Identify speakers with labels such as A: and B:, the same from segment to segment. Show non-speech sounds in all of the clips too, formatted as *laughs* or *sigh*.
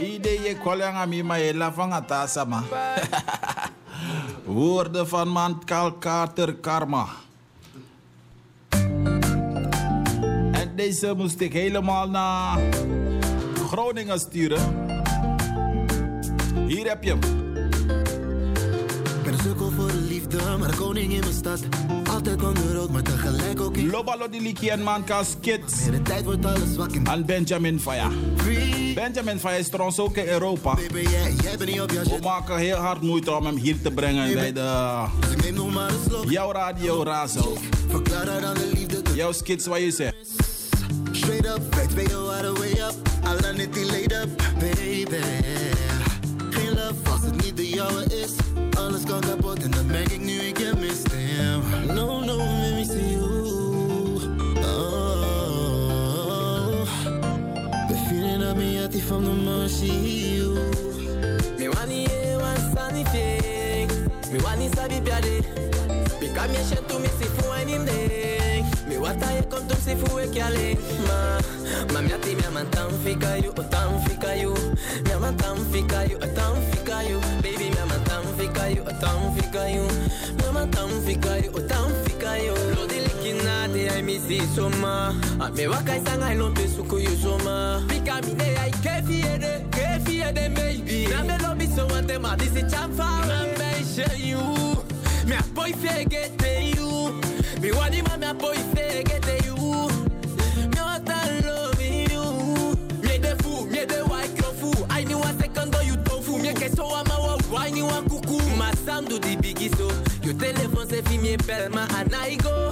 A: Ide je kolang ami ma je lavang atasama. Woorden van man Karl Carter Karma. En deze moest ik helemaal naar Groningen sturen. Hier heb je hem.
B: Ik ben een sukkel voor de liefde, maar de koning in mijn stad. Altijd on de road, maar tegelijk ook in.
A: Lobalo di Liki en Manka Skits.
B: In de tijd wordt alles zwak in.
A: En Benjamin Faya. Benjamin Faya is ook in Europa. We maken heel hard moeite om hem hier te brengen bij de... Jouw radio Razo. Jouw skits wat je zegt.
B: Straight up, back to you all the way up. Al dan niet die laid up, baby. Geen love als het niet de jouwe is. Alles kan kapot en dan merk ik nu ik je from the moment see you.
C: Me wani e wan sani Me wani sabi piade Bika mi shen tu mi si fu en im de Me wata e kon tu si fu e kiale Ma Ma mi ati mi aman tan fika you O tan fika you. Mi aman tan fika you O tan fika you. Baby mi aman tan fika you O tan fika you. Mi aman tan fika you O tan fika you Lo likina de ai mi si soma A me waka isanga ai lompe suku you soma Bika mi de ai kefi ede Kefi ede baby Na me lobby so ante ma disi chamfa Na me show you Me a boy fegete you Me wani ma me a boy fegete you Me wata love you Me de fu, me de I second you tofu Me ke so ama wa why ni one kuku. Ma sam do the biggie so Yo telephone se fi mi bel ma anaigo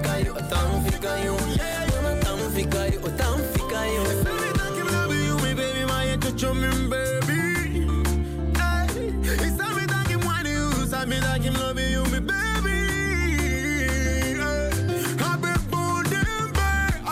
C: you O tan fika you Mi aman tan fika you O tan fika you me
B: baby, my chuchu min baby. Hey, it's time me thank him when you, it's time me thank him loving you, me baby. Hey, I be born them babe,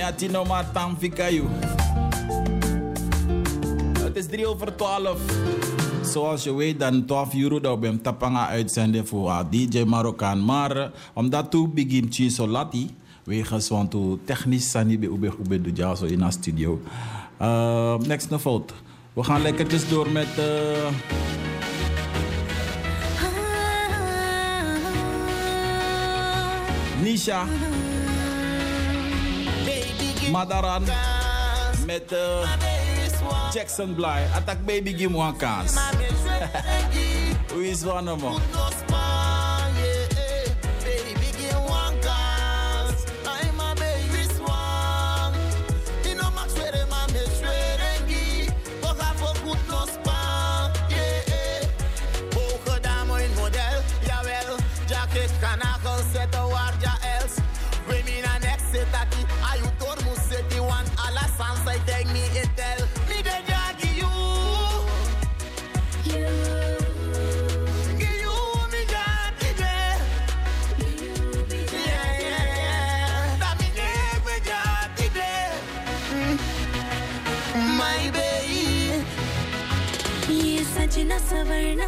C: Ati
A: no maar tam fika you. Het is 3 over 12. Zoals je weet, dan 12 euro dat we hem tapanga uitzenden voor uh, DJ Marokkaan. Maar omdat tu begin chiso lati, wegens want technisch sani be ube ube du ja zo in de studio. Uh, next na fout. We gaan lekkertjes door met uh, Nisha Madaran met uh, Jackson Bly. Attack baby give me one *laughs* is
D: Sajna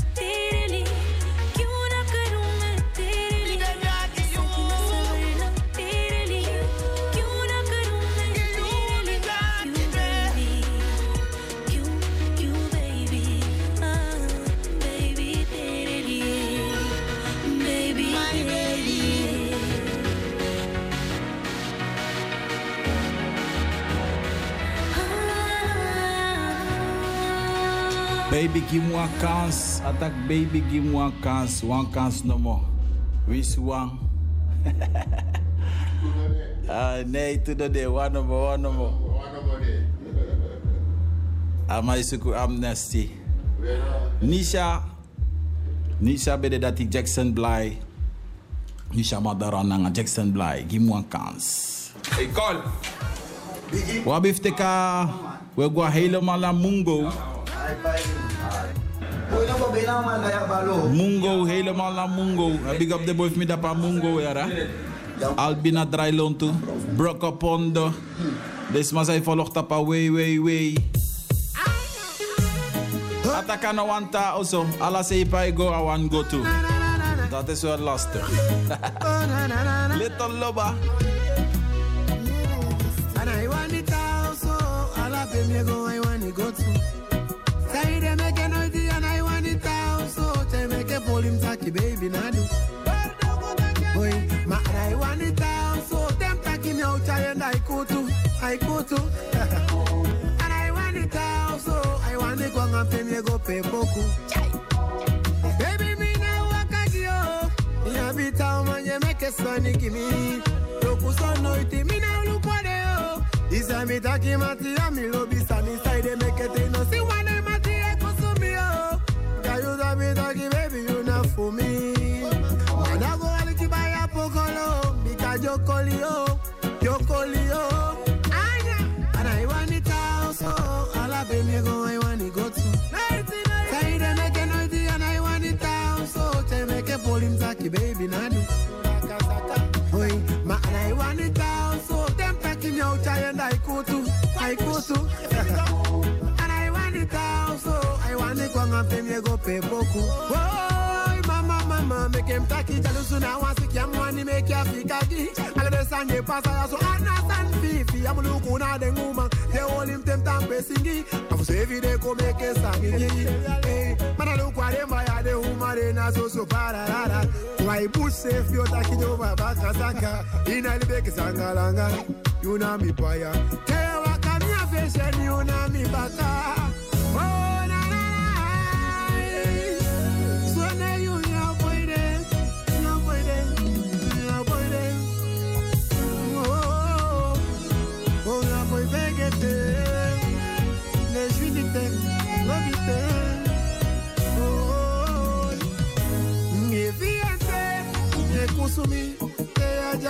E: give me one
A: chance, Attack baby, give me one chance, One chance no more. Which one. *laughs* Ah, nee, to the day. One no more, one no more. Amaisuku Amnesty. Nisha. Nisha bede dati Jackson Bly. Nisha Madarana Jackson Bly. Give me one chance.
F: Hey, call.
A: Wat heeft ik We gaan helemaal naar Mungo. Mungo, helemaal naar Mungo. Big up the boy met dat Mungo hè? Albina Drailon toe. Brocco Pondo. Des maar zij volgt op way, way, way. Ataka no wanta also. Alla say go, I want go to. Dat is wel lastig. *laughs* Little Loba.
G: I them tacky me and I I and I so I want to go and me go boku. Baby, me now walk at you. Me a out man, you make a sunny me. Look so noisy, me now look what they time me taki mati a me lobby stand make it no see one day mati e kusumi oh. Can you me baby you not for me follow because you're calling home, you're calling home. And I want it also. All I been me go, I want it go to. Say they make no noise and I want it also. They make a volume saki baby na nani. Oi, ma and I want it also. Them packing me out and I go to, I go to. And I want it also. I want it go and pay me go pay Boku. Whoa mama, make him taki jalusu na wasi kia mwani make ya. Ale de sanje pasa ya so anasan fifi. Nguma, de hold him se every day make. Hey, maya de huma de na so so para ah, ra ah, ra. Ah. Why safe yo taki baba kasaka. Ina libeke sangalanga. You know me paya. Tewa kamia fashion you know me.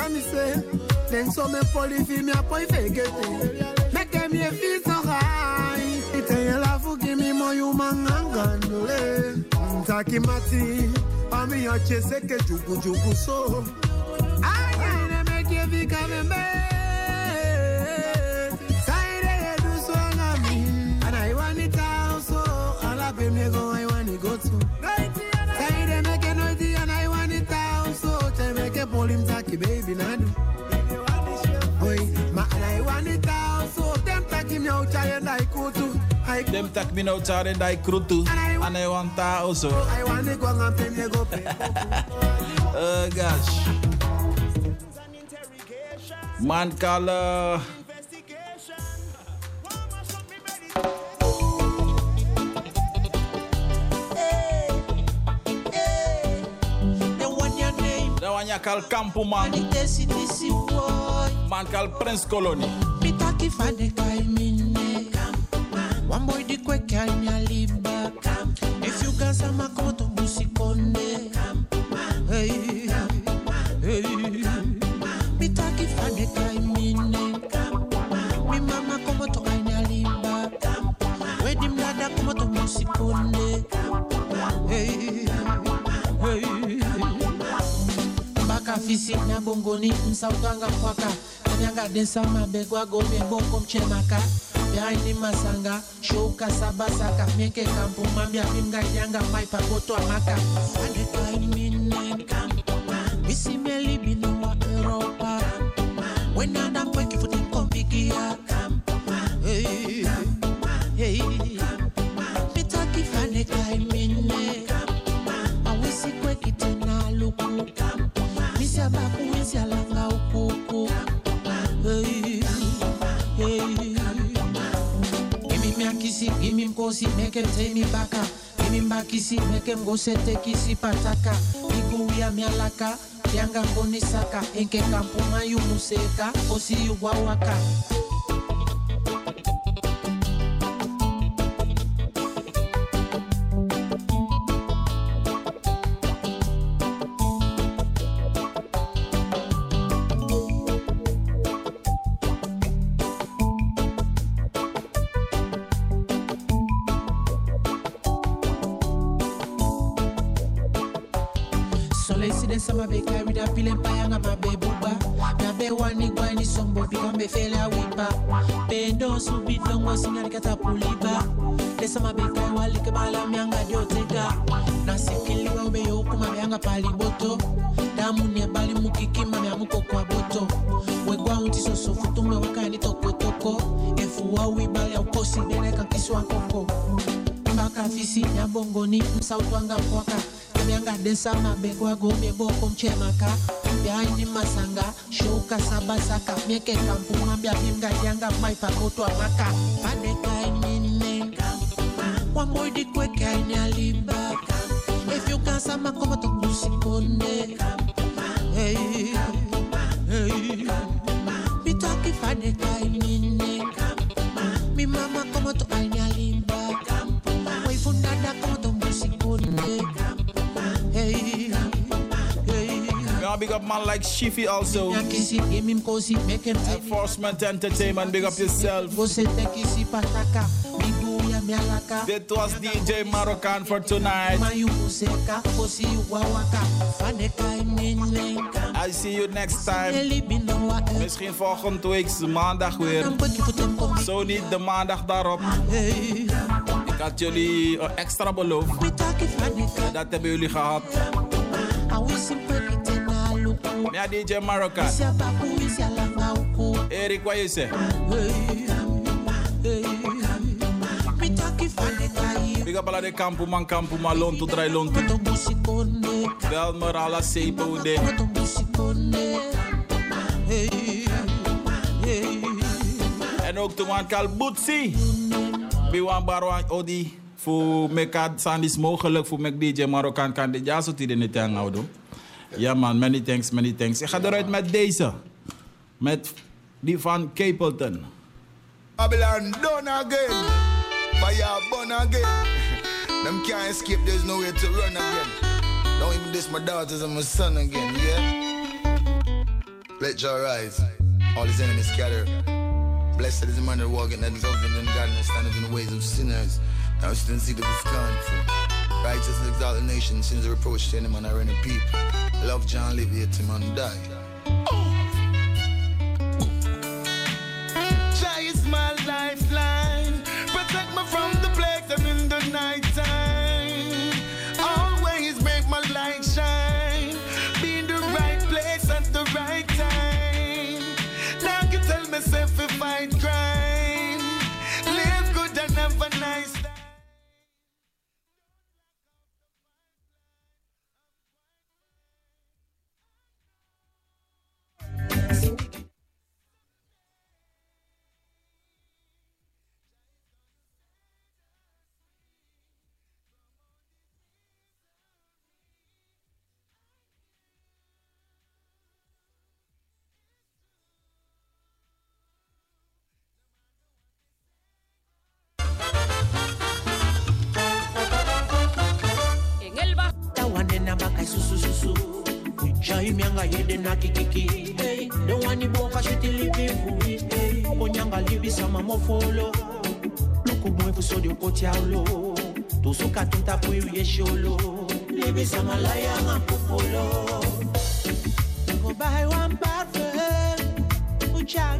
G: Eajamise. Nenso me polifi mi apoy vegete. Meke mi e so high. Ite la fuki mi moyu mangangandole. Mtaki mati, ami yo chese ke jugu jugu so. Ay, ay, ne me kie I
A: Dem tak mi nou tsare dai krutu. En hij want daar also. *laughs*
G: I want it go and me go.
A: Uh, gosh. Man kal
F: The one your name,
A: Da wanya kal kampu man.
F: and it is this boy.
A: Man kal Prince Koloni.
F: Me taki fade kai mine. One boy di kwe kanya liba. If you got some akoto musikonde. Hey, hey. Me taki fade kai mine. Mi mama como to kanya liba. Wedim dada como to musikonde. Hey, hey. Mbaka fisi na bongoni msautanga kwaka Kanyanga densa mabegwa gome bongo mchemaka Behind masanga shouka sabasaka Mieke kampu mambia mimga yanga maipa goto amaka. Ade kai minen Misi meli gimme make him take me back ah. Gimme mba kissy, make him go sete kisi pataka. Migu ya mialaka, yanga ngoni saka Enke kampu mayu museka, osi yu subi dongo sinyani kata puliba De sama be kai wali ke bala mianga diotega Na sikili wa ube yo kuma mianga pali boto. Damu ne bali mukiki ma miamu kwa boto. Wegwa unti soso futume wakani toko toko. Efu wa wibali ya ukosi dene koko. Mbaka fisi ya bongoni msautwanga kwaka kamyanga densa mabegwa gome boko mchemaka byaini masanga. Shouka sabasaka mieke kampu mambya bimga yanga. Maipa moto amaka. Padekainine wamboidi kwekaini alimba efyukasa makomo tokusikonde hey, hey. mitaki fadekainine mi mama como to aini
A: big up man like Shifi also.
F: Yakisi, give me mkosi, make him take me
A: Enforcement Entertainment, big up yourself.
F: Você tem que se pataca, migu ya me alaka.
A: Dit was DJ Marokkaan for tonight.
F: Ma you seka, fosi wawaka. Faneka ininenka.
A: I see you next time.
F: Eli bino wa.
A: Misschien volgende week maandag weer.
F: Een potje voor tempo.
A: Zo niet de maandag daarop. Ik had jullie eh, extra beloofd.
F: we talk if faneka.
A: Dat hebben jullie gehad.
F: Hey, hey. We talk if faneka hier.
A: Big up alla de kampu man kampu man lontu drai lontu.
F: Moto busikonde.
A: Bel me alla sepo de.
F: Moto busikonde. Hey, hey.
A: En ook de man kal Butsi. Biwan barwan odi. Voor meka sandis mogelijk voor mek DJ Marokkaan kan de jaso tide niet aan houden. Ja man, many thanks, many thanks. Ik ga eruit met deze. Met die van Capleton.
E: Babylon done again. Fire burn again. *laughs* Them can't escape, there's nowhere to run again. Don't even diss my daughters and my son again, yeah? Let your rise, all his enemies scatter. Blessed is the man that walking that loving and God and standeth in the ways of sinners. Now still see the discomfort. Righteousness exalt the nation, sins a reproach to any man or any people. Love John live, hate him and die.
F: Mianga yede na kikiki hey. The one iboka hey. Onyanga libi mofolo Luku aulo Tusuka tunta yesholo Libi sama laya nga popolo Go buy one parfum Ucha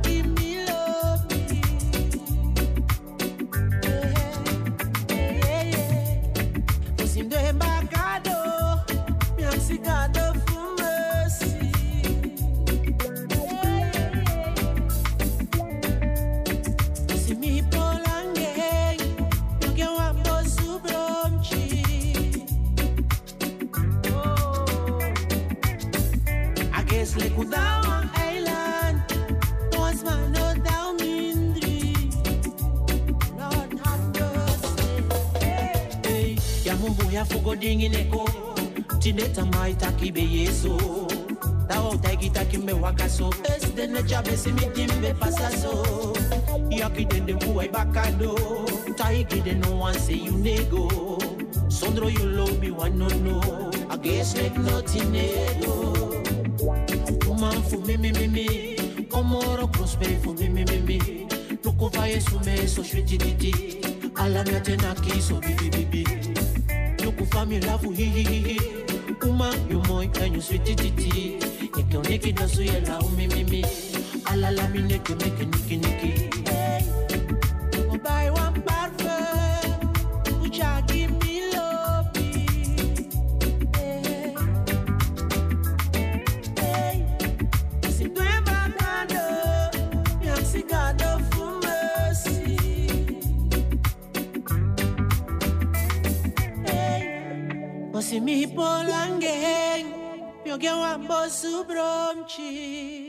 F: mumbu ya fugo dingi Tineta maita kibe yeso. Tawa utagi takimbe wakaso. Es dene jabe simi timbe pasaso. Yaki dende kuwa ibakado Taiki de no one say you nego. Sondro you love me one no no. I guess make nothing nego Woman for me me me me Komoro prosperi for me me me me Loko vaye sume so shwiti didi Ala mi atena ki so bibi bibi Loko fami lafu hi hi hi hi. Uma yo moi kanyo switi titi Eke oneki dasu ye la umi mi mi. Ala la mi neke meke niki niki. Go polangen, pio que
H: o ambo su bronchi.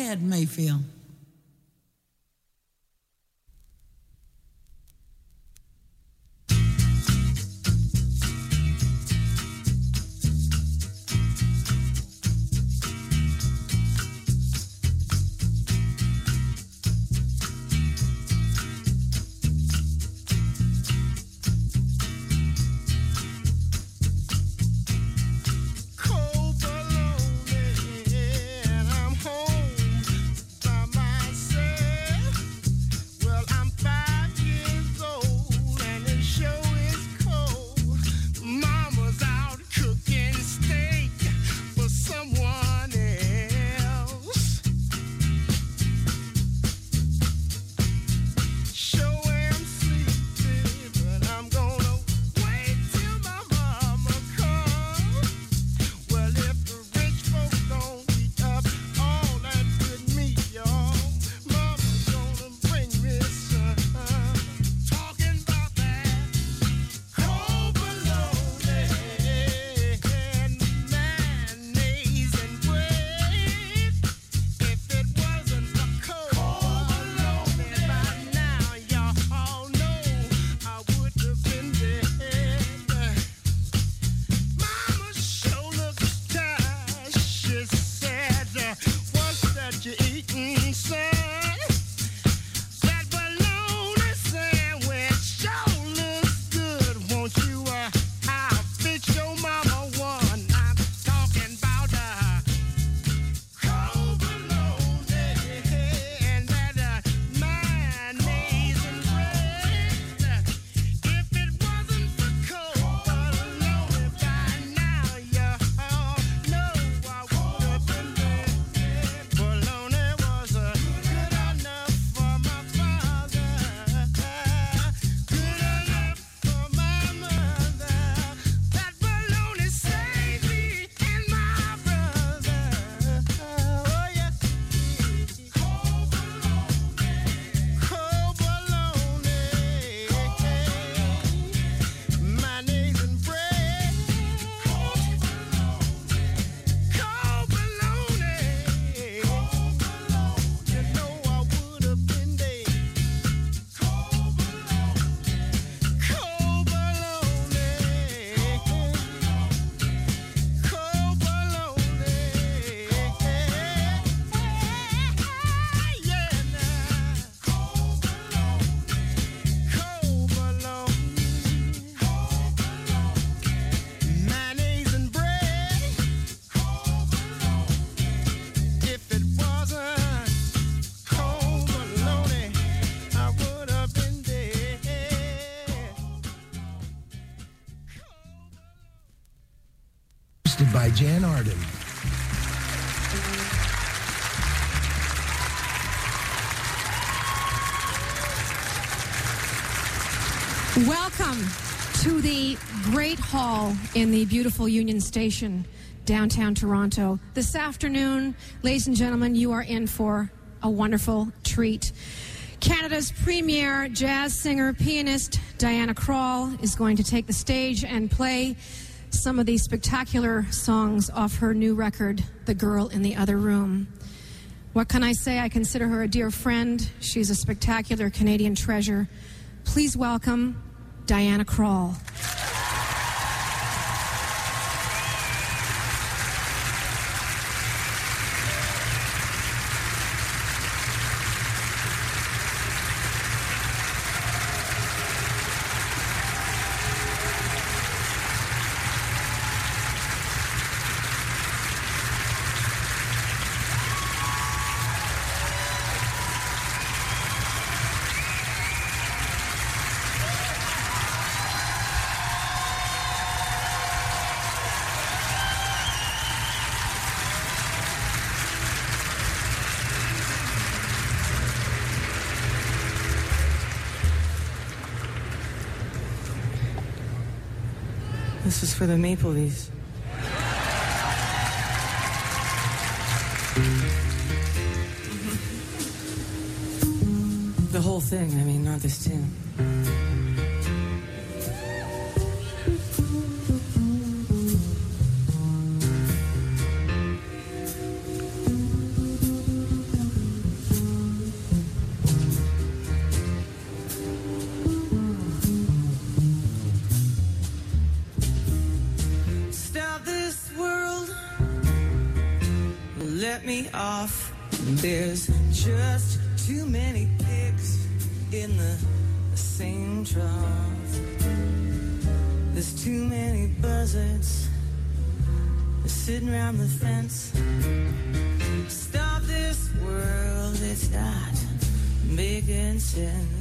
H: Go Mayfield.
I: Great Hall in the beautiful Union Station, downtown Toronto. This afternoon, ladies and gentlemen, you are in for a wonderful treat. Canada's premier jazz singer, pianist Diana Krall is going to take the stage and play some of these spectacular songs off her new record, The Girl in the Other Room. What can I say? I consider her a dear friend. She's a spectacular Canadian treasure. Please welcome Diana Krall.
J: This was for the Maple Leafs. Sitting around the fence. Stop this world, it's not making sense.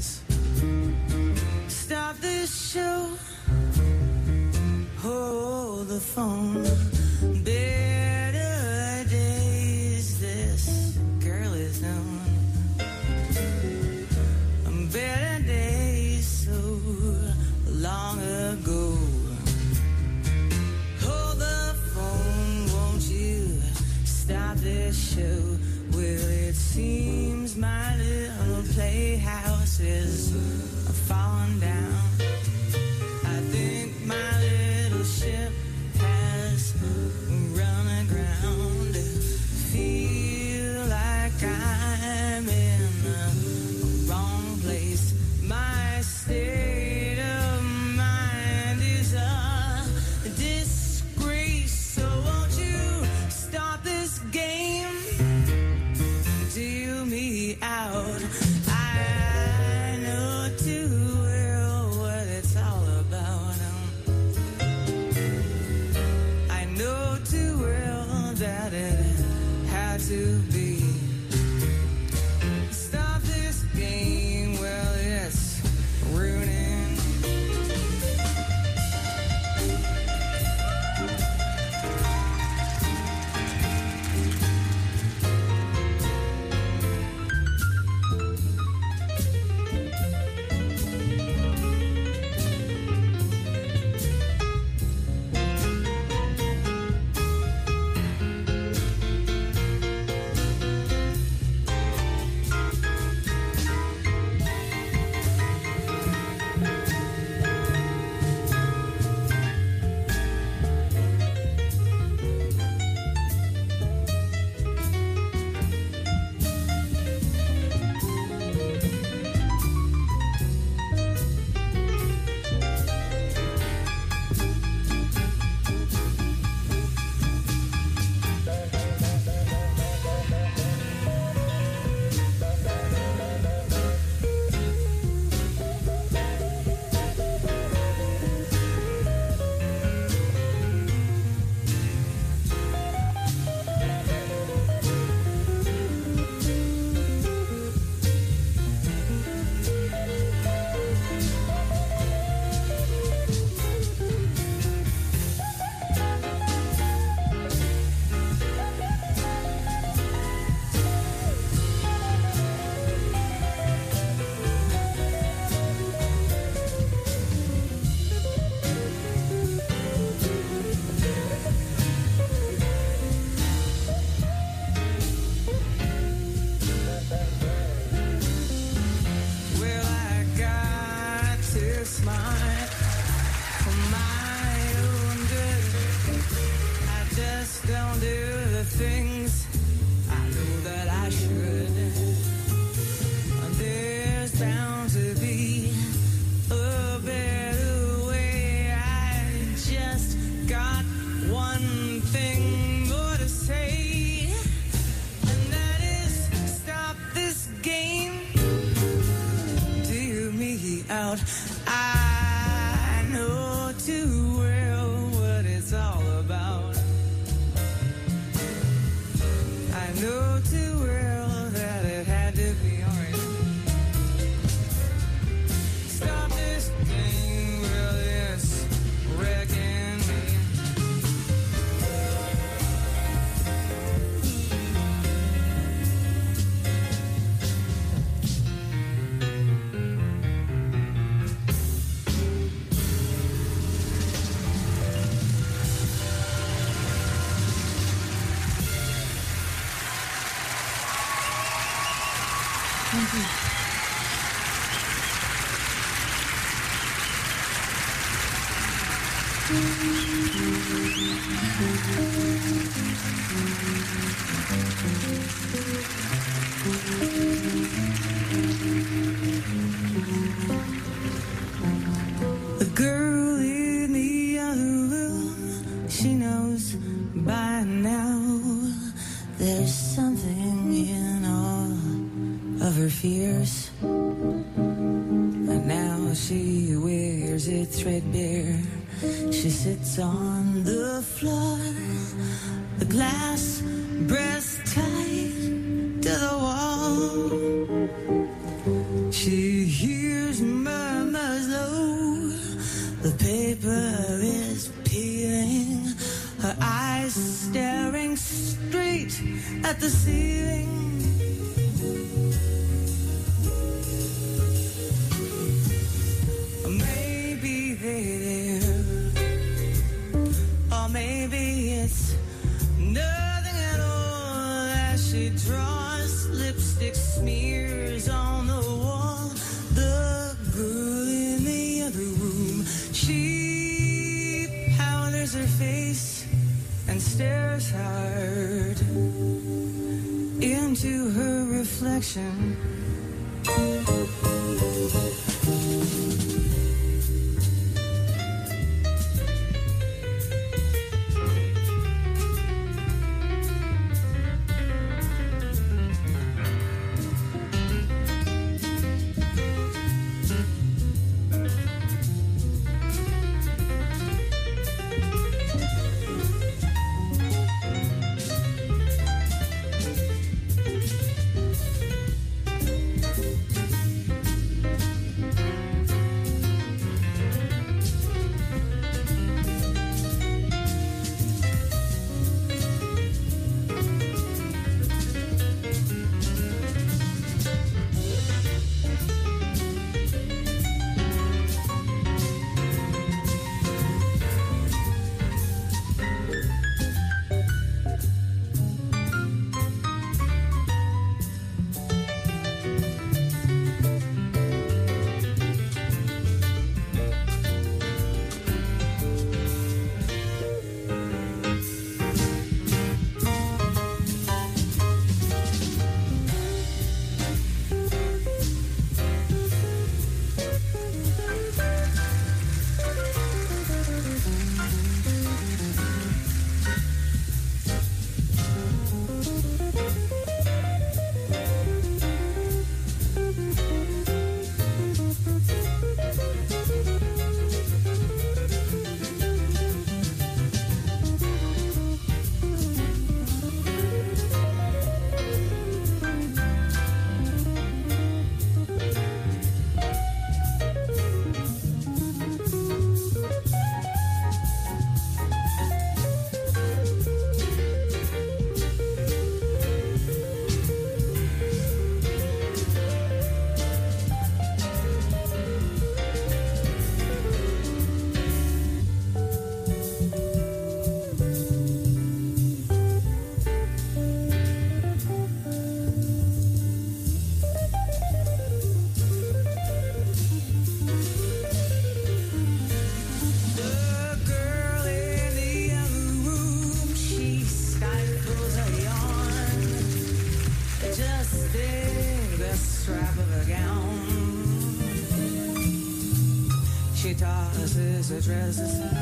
J: Tosses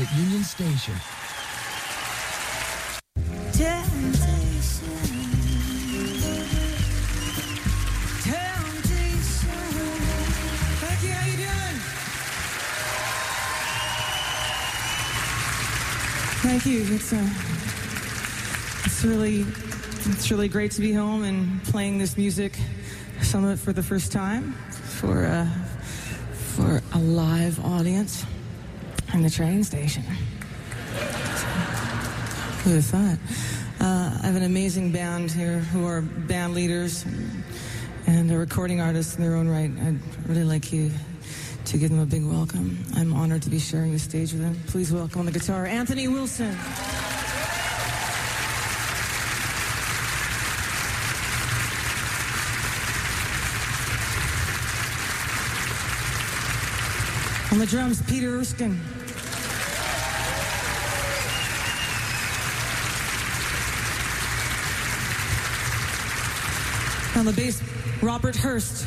K: live at Union Station.
J: Thank you. It's uh, it's really it's really great to be home and playing this music, some of it for the first time for uh, for a live audience in the train station. Who would have thought? Uh, I have an amazing band here who are band leaders and recording artists in their own right. I'd really like you to give them a big welcome. I'm honored to be sharing the stage with them. Please welcome on the guitar Anthony Wilson. On the drums, Peter Erskine. On the bass, Robert Hurst.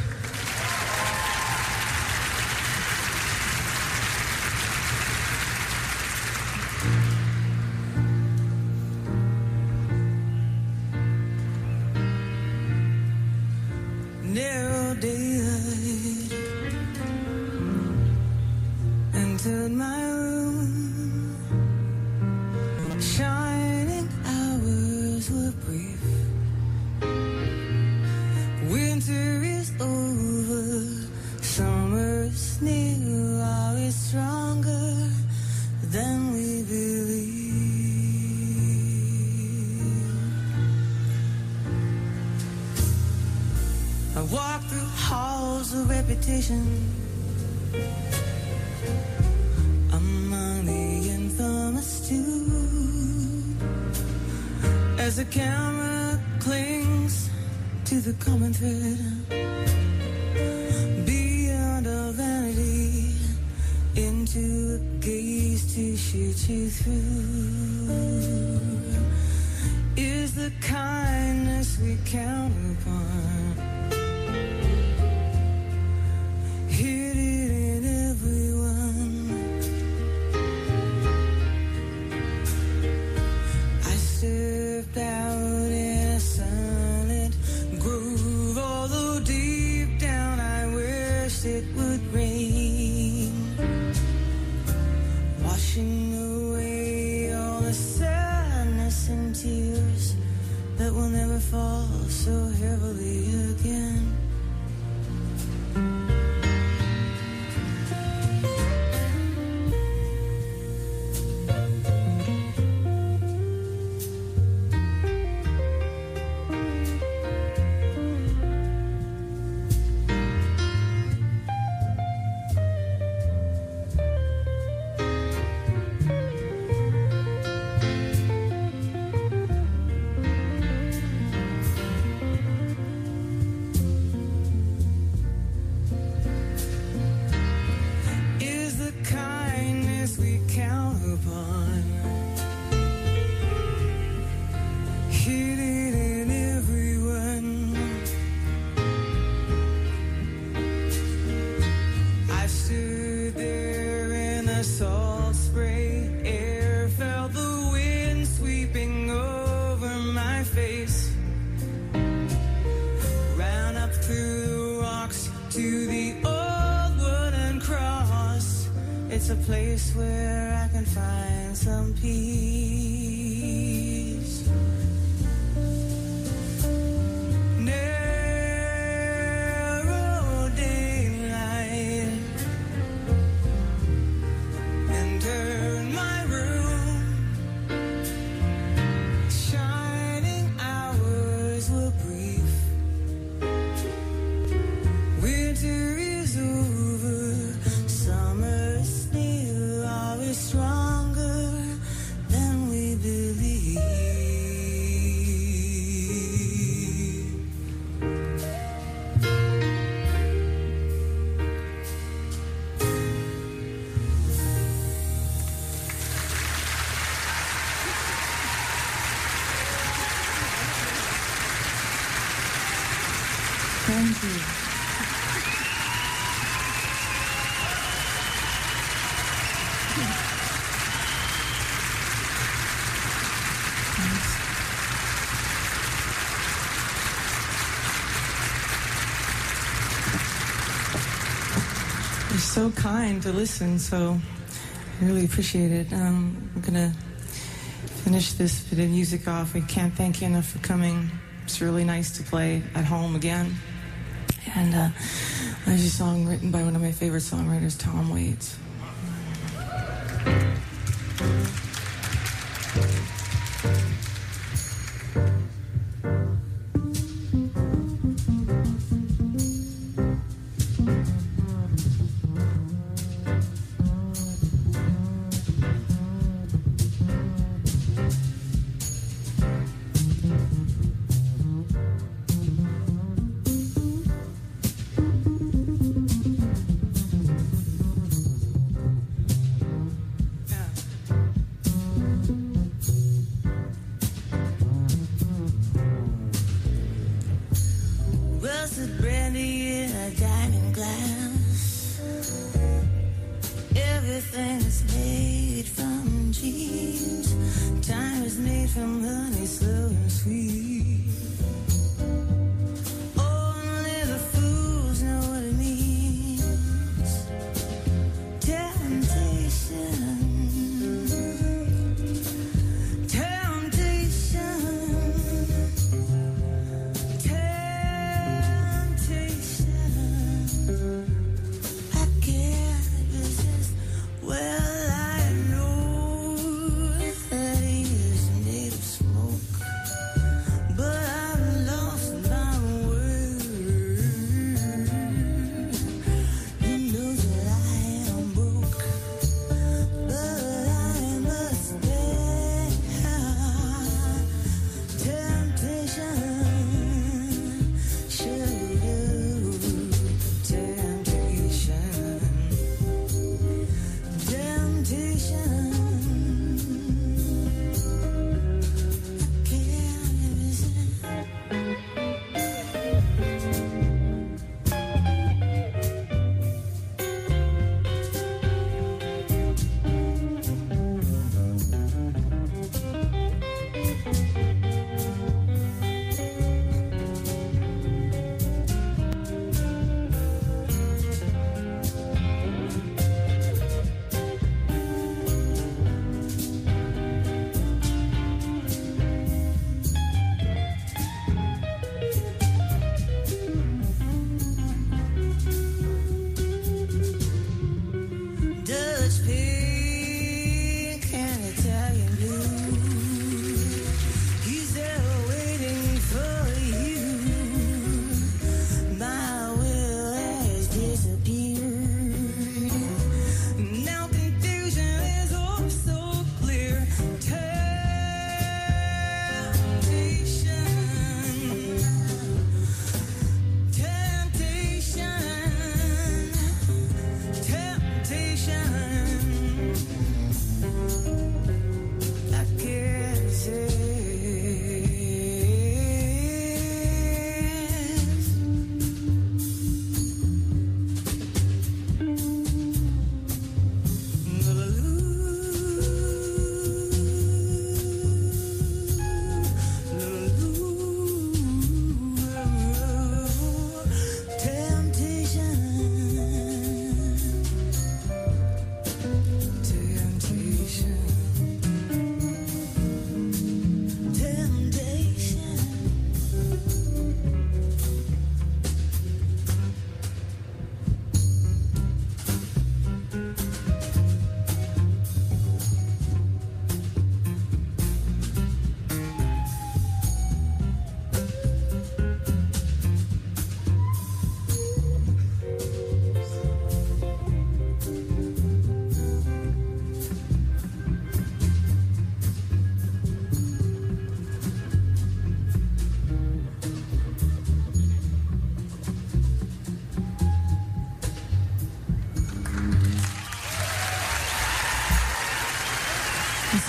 J: Halls among the infamous too. As the camera clings to the common thread, beyond our vanity, into a gaze to shoot you through. Is the kindness we count upon It's a place where I can find some peace. so kind to listen, so I really appreciate it. Um, I'm going to finish this bit of music off. I can't thank you enough for coming. It's really nice to play at home again. And uh, there's a song written by one of my favorite songwriters, Tom Waits.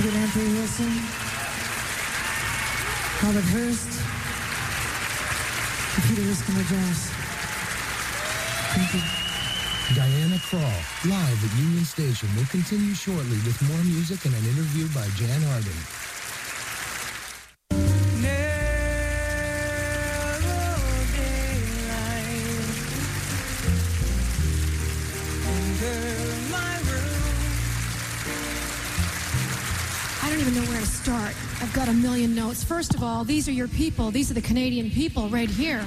J: Stephen Andrew Wilson, Robert Hurst, and Peter Erskine and Thank you.
K: Diana Krall, live at Union Station, will continue shortly with more music and an interview by Jan
I: Hardin. First of all, these are your people. These are the Canadian people right here.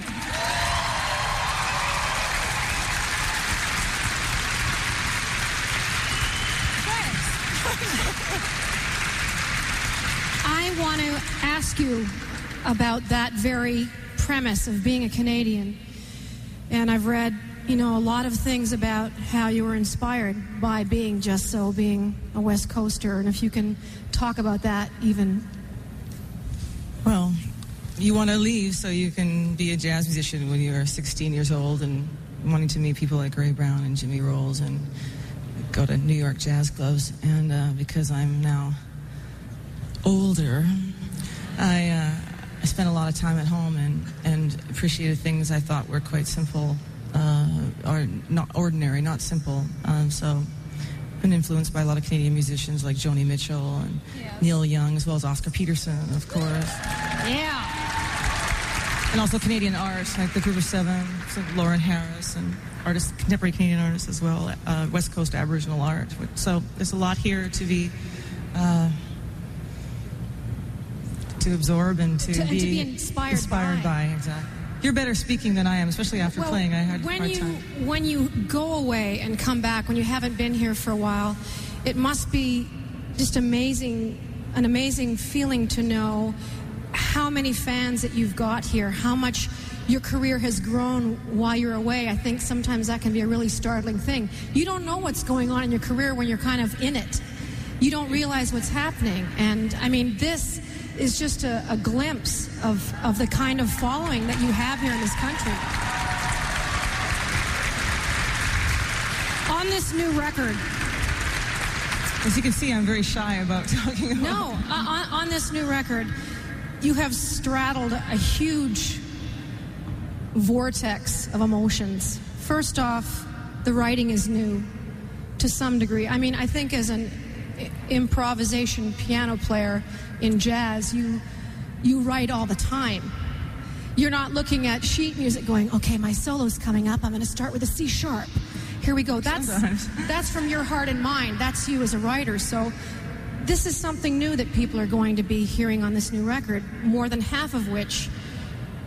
I: I want to ask you about that very premise of being a Canadian. And I've read, you know, a lot of things about how you were inspired by being just so, being a West Coaster. And if you can talk about that even.
J: You want to leave so you can be a jazz musician when you're 16 years old and wanting to meet people like Ray Brown and Jimmy Rowles and go to New York jazz clubs. And uh, because I'm now older, I, uh, I spent a lot of time at home and, and appreciated things I thought were quite simple uh, or not ordinary, not simple. Um, so been influenced by a lot of Canadian musicians like Joni Mitchell and Neil Young, as well as Oscar Peterson, of course.
I: Yeah.
J: And also Canadian art, like the Group of Seven, so Lawren Harris, and artists, contemporary Canadian artists as well, uh, West Coast Aboriginal art. So there's a lot here to be uh, to absorb and to,
I: To- and
J: be,
I: to be inspired by.
J: by. Exactly. You're better speaking than I am, especially after
I: Well,
J: playing. I had a
I: when
J: hard
I: you
J: time.
I: when you go away and come back when you haven't been here for a while, it must be just amazing, an amazing feeling to know how many fans that you've got here, how much your career has grown while you're away. I think sometimes that can be a really startling thing. You don't know what's going on in your career when you're kind of in it. You don't realize what's happening. And I mean, this is just a, a glimpse of, of the kind of following that you have here in this country. On this new record,
J: As you can see, I'm very shy about *laughs* talking about
I: no, uh, on, on this new record, you have straddled a huge vortex of emotions. First off, the writing is new to some degree. I mean, I think as an improvisation piano player in jazz, you you write all the time. You're not looking at sheet music going, okay, my solo's coming up. I'm going to start with a C sharp. Here we go. That's
J: Sometimes.
I: that's from your heart and mind. That's you as a writer. So this is something new that people are going to be hearing on this new record, more than half of which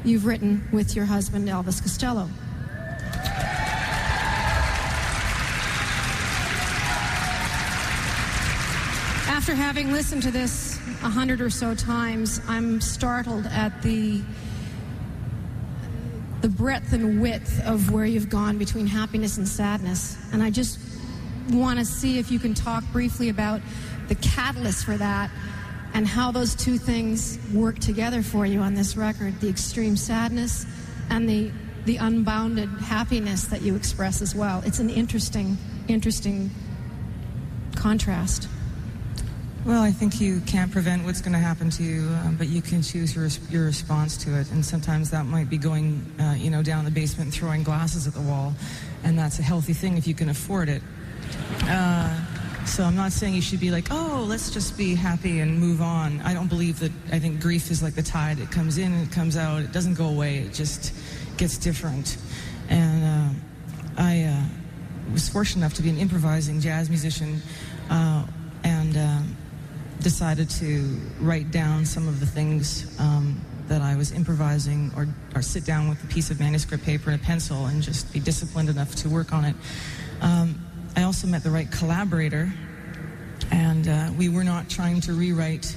I: you've written with your husband, Elvis Costello. After having listened to this a hundred or so times, I'm startled at the the breadth and width of where you've gone between happiness and sadness. And I just want to see if you can talk briefly about the catalyst for that and how those two things work together for you on this record the extreme sadness and the, the unbounded happiness that you express as well. It's an interesting, interesting contrast.
J: Well, I think you can't prevent what's going to happen to you, um, but you can choose your your response to it. And sometimes that might be going, uh, you know, down the basement throwing glasses at the wall, and that's a healthy thing if you can afford it. Uh, so I'm not saying you should be like, oh, let's just be happy and move on. I don't believe that. I think grief is like the tide; it comes in and it comes out. It doesn't go away. It just gets different. And uh, I uh, was fortunate enough to be an improvising jazz musician, uh, and. um decided to write down some of the things um, that I was improvising or, or sit down with a piece of manuscript paper and a pencil and just be disciplined enough to work on it. Um, I also met the right collaborator, and uh, we were not trying to rewrite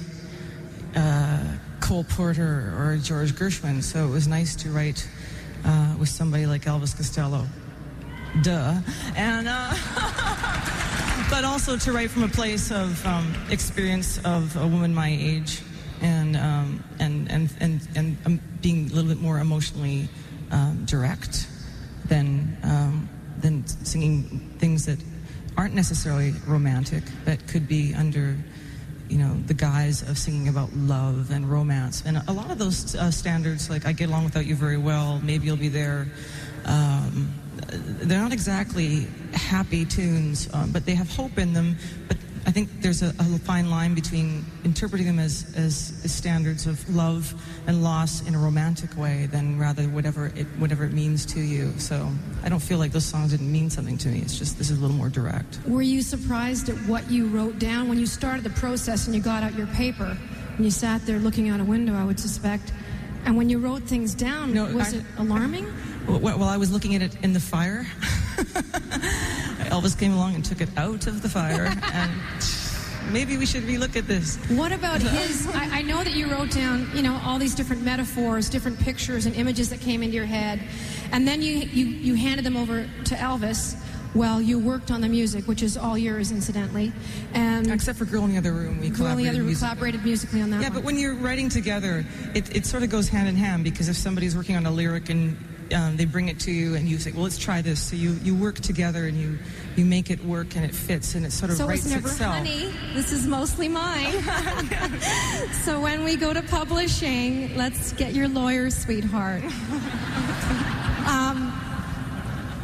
J: uh, Cole Porter or George Gershwin, so it was nice to write uh, with somebody like Elvis Costello. Duh. And. Uh, *laughs* but also to write from a place of um, experience of a woman my age and um, and and and and um, being a little bit more emotionally um, direct than than singing things that aren't necessarily romantic that could be under you know the guise of singing about love and romance and a lot of those uh, standards like I get along without you very well maybe you'll be there um, they're not exactly happy tunes, um, but they have hope in them. But I think there's a, a fine line between interpreting them as, as, as standards of love and loss in a romantic way than rather whatever it, whatever it means to you. So I don't feel like those songs didn't mean something to me. It's just this is a little more direct.
I: Were you surprised at what you wrote down when you started the process and you got out your paper and you sat there looking out a window, I would suspect? And when you wrote things down,
J: No,
I: was
J: I-
I: it alarming? *laughs*
J: Wh- While I was looking at it in the fire, *laughs* Elvis came along and took it out of the fire, *laughs* and maybe we should relook at this.
I: What about his? I, I know that you wrote down, you know, all these different metaphors, different pictures and images that came into your head, and then you you, you handed them over to Elvis. Well, you worked on the music, which is all yours, incidentally, and
J: Except for Girl in the Other Room, we
I: Girl in the
J: collaborated
I: other
J: musically.
I: collaborated musically on that.
J: Yeah,
I: one.
J: but when you're writing together, it, it sort of goes hand in hand because if somebody's working on a lyric and um, they bring it to you and you say, well, let's try this. So you, you work together and you, you make it work and it fits and it sort of
I: so
J: writes
I: it's never
J: itself.
I: honey. This is mostly mine. *laughs* so when we go to publishing, let's get your lawyer, sweetheart. *laughs* Um,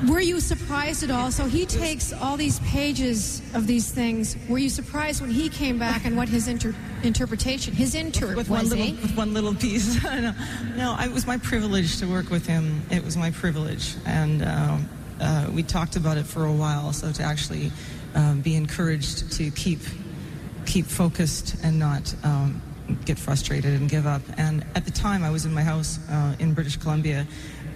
I: were you surprised at all? So he takes all these pages of these things. Were you surprised when he came back and what his inter- interpretation, his inter
J: with
I: was
J: one little
I: eh?
J: with one little piece. *laughs* no, no, it was my privilege to work with him. It was my privilege, and um, uh, we talked about it for a while. So to actually um, be encouraged to keep keep focused and not um, get frustrated and give up. And at the time, I was in my house uh, in British Columbia,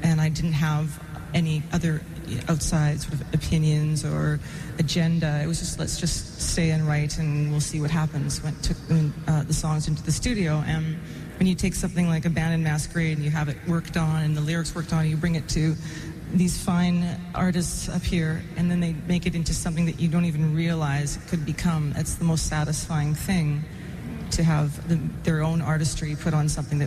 J: and I didn't have any other outside sort of opinions or agenda. It was just let's just stay and write, and we'll see what happens. Went took uh, the songs into the studio, and when you take something like Abandoned Masquerade and you have it worked on and the lyrics worked on, you bring it to these fine artists up here, and then they make it into something that you don't even realize it could become. It's the most satisfying thing to have the, their own artistry put on something that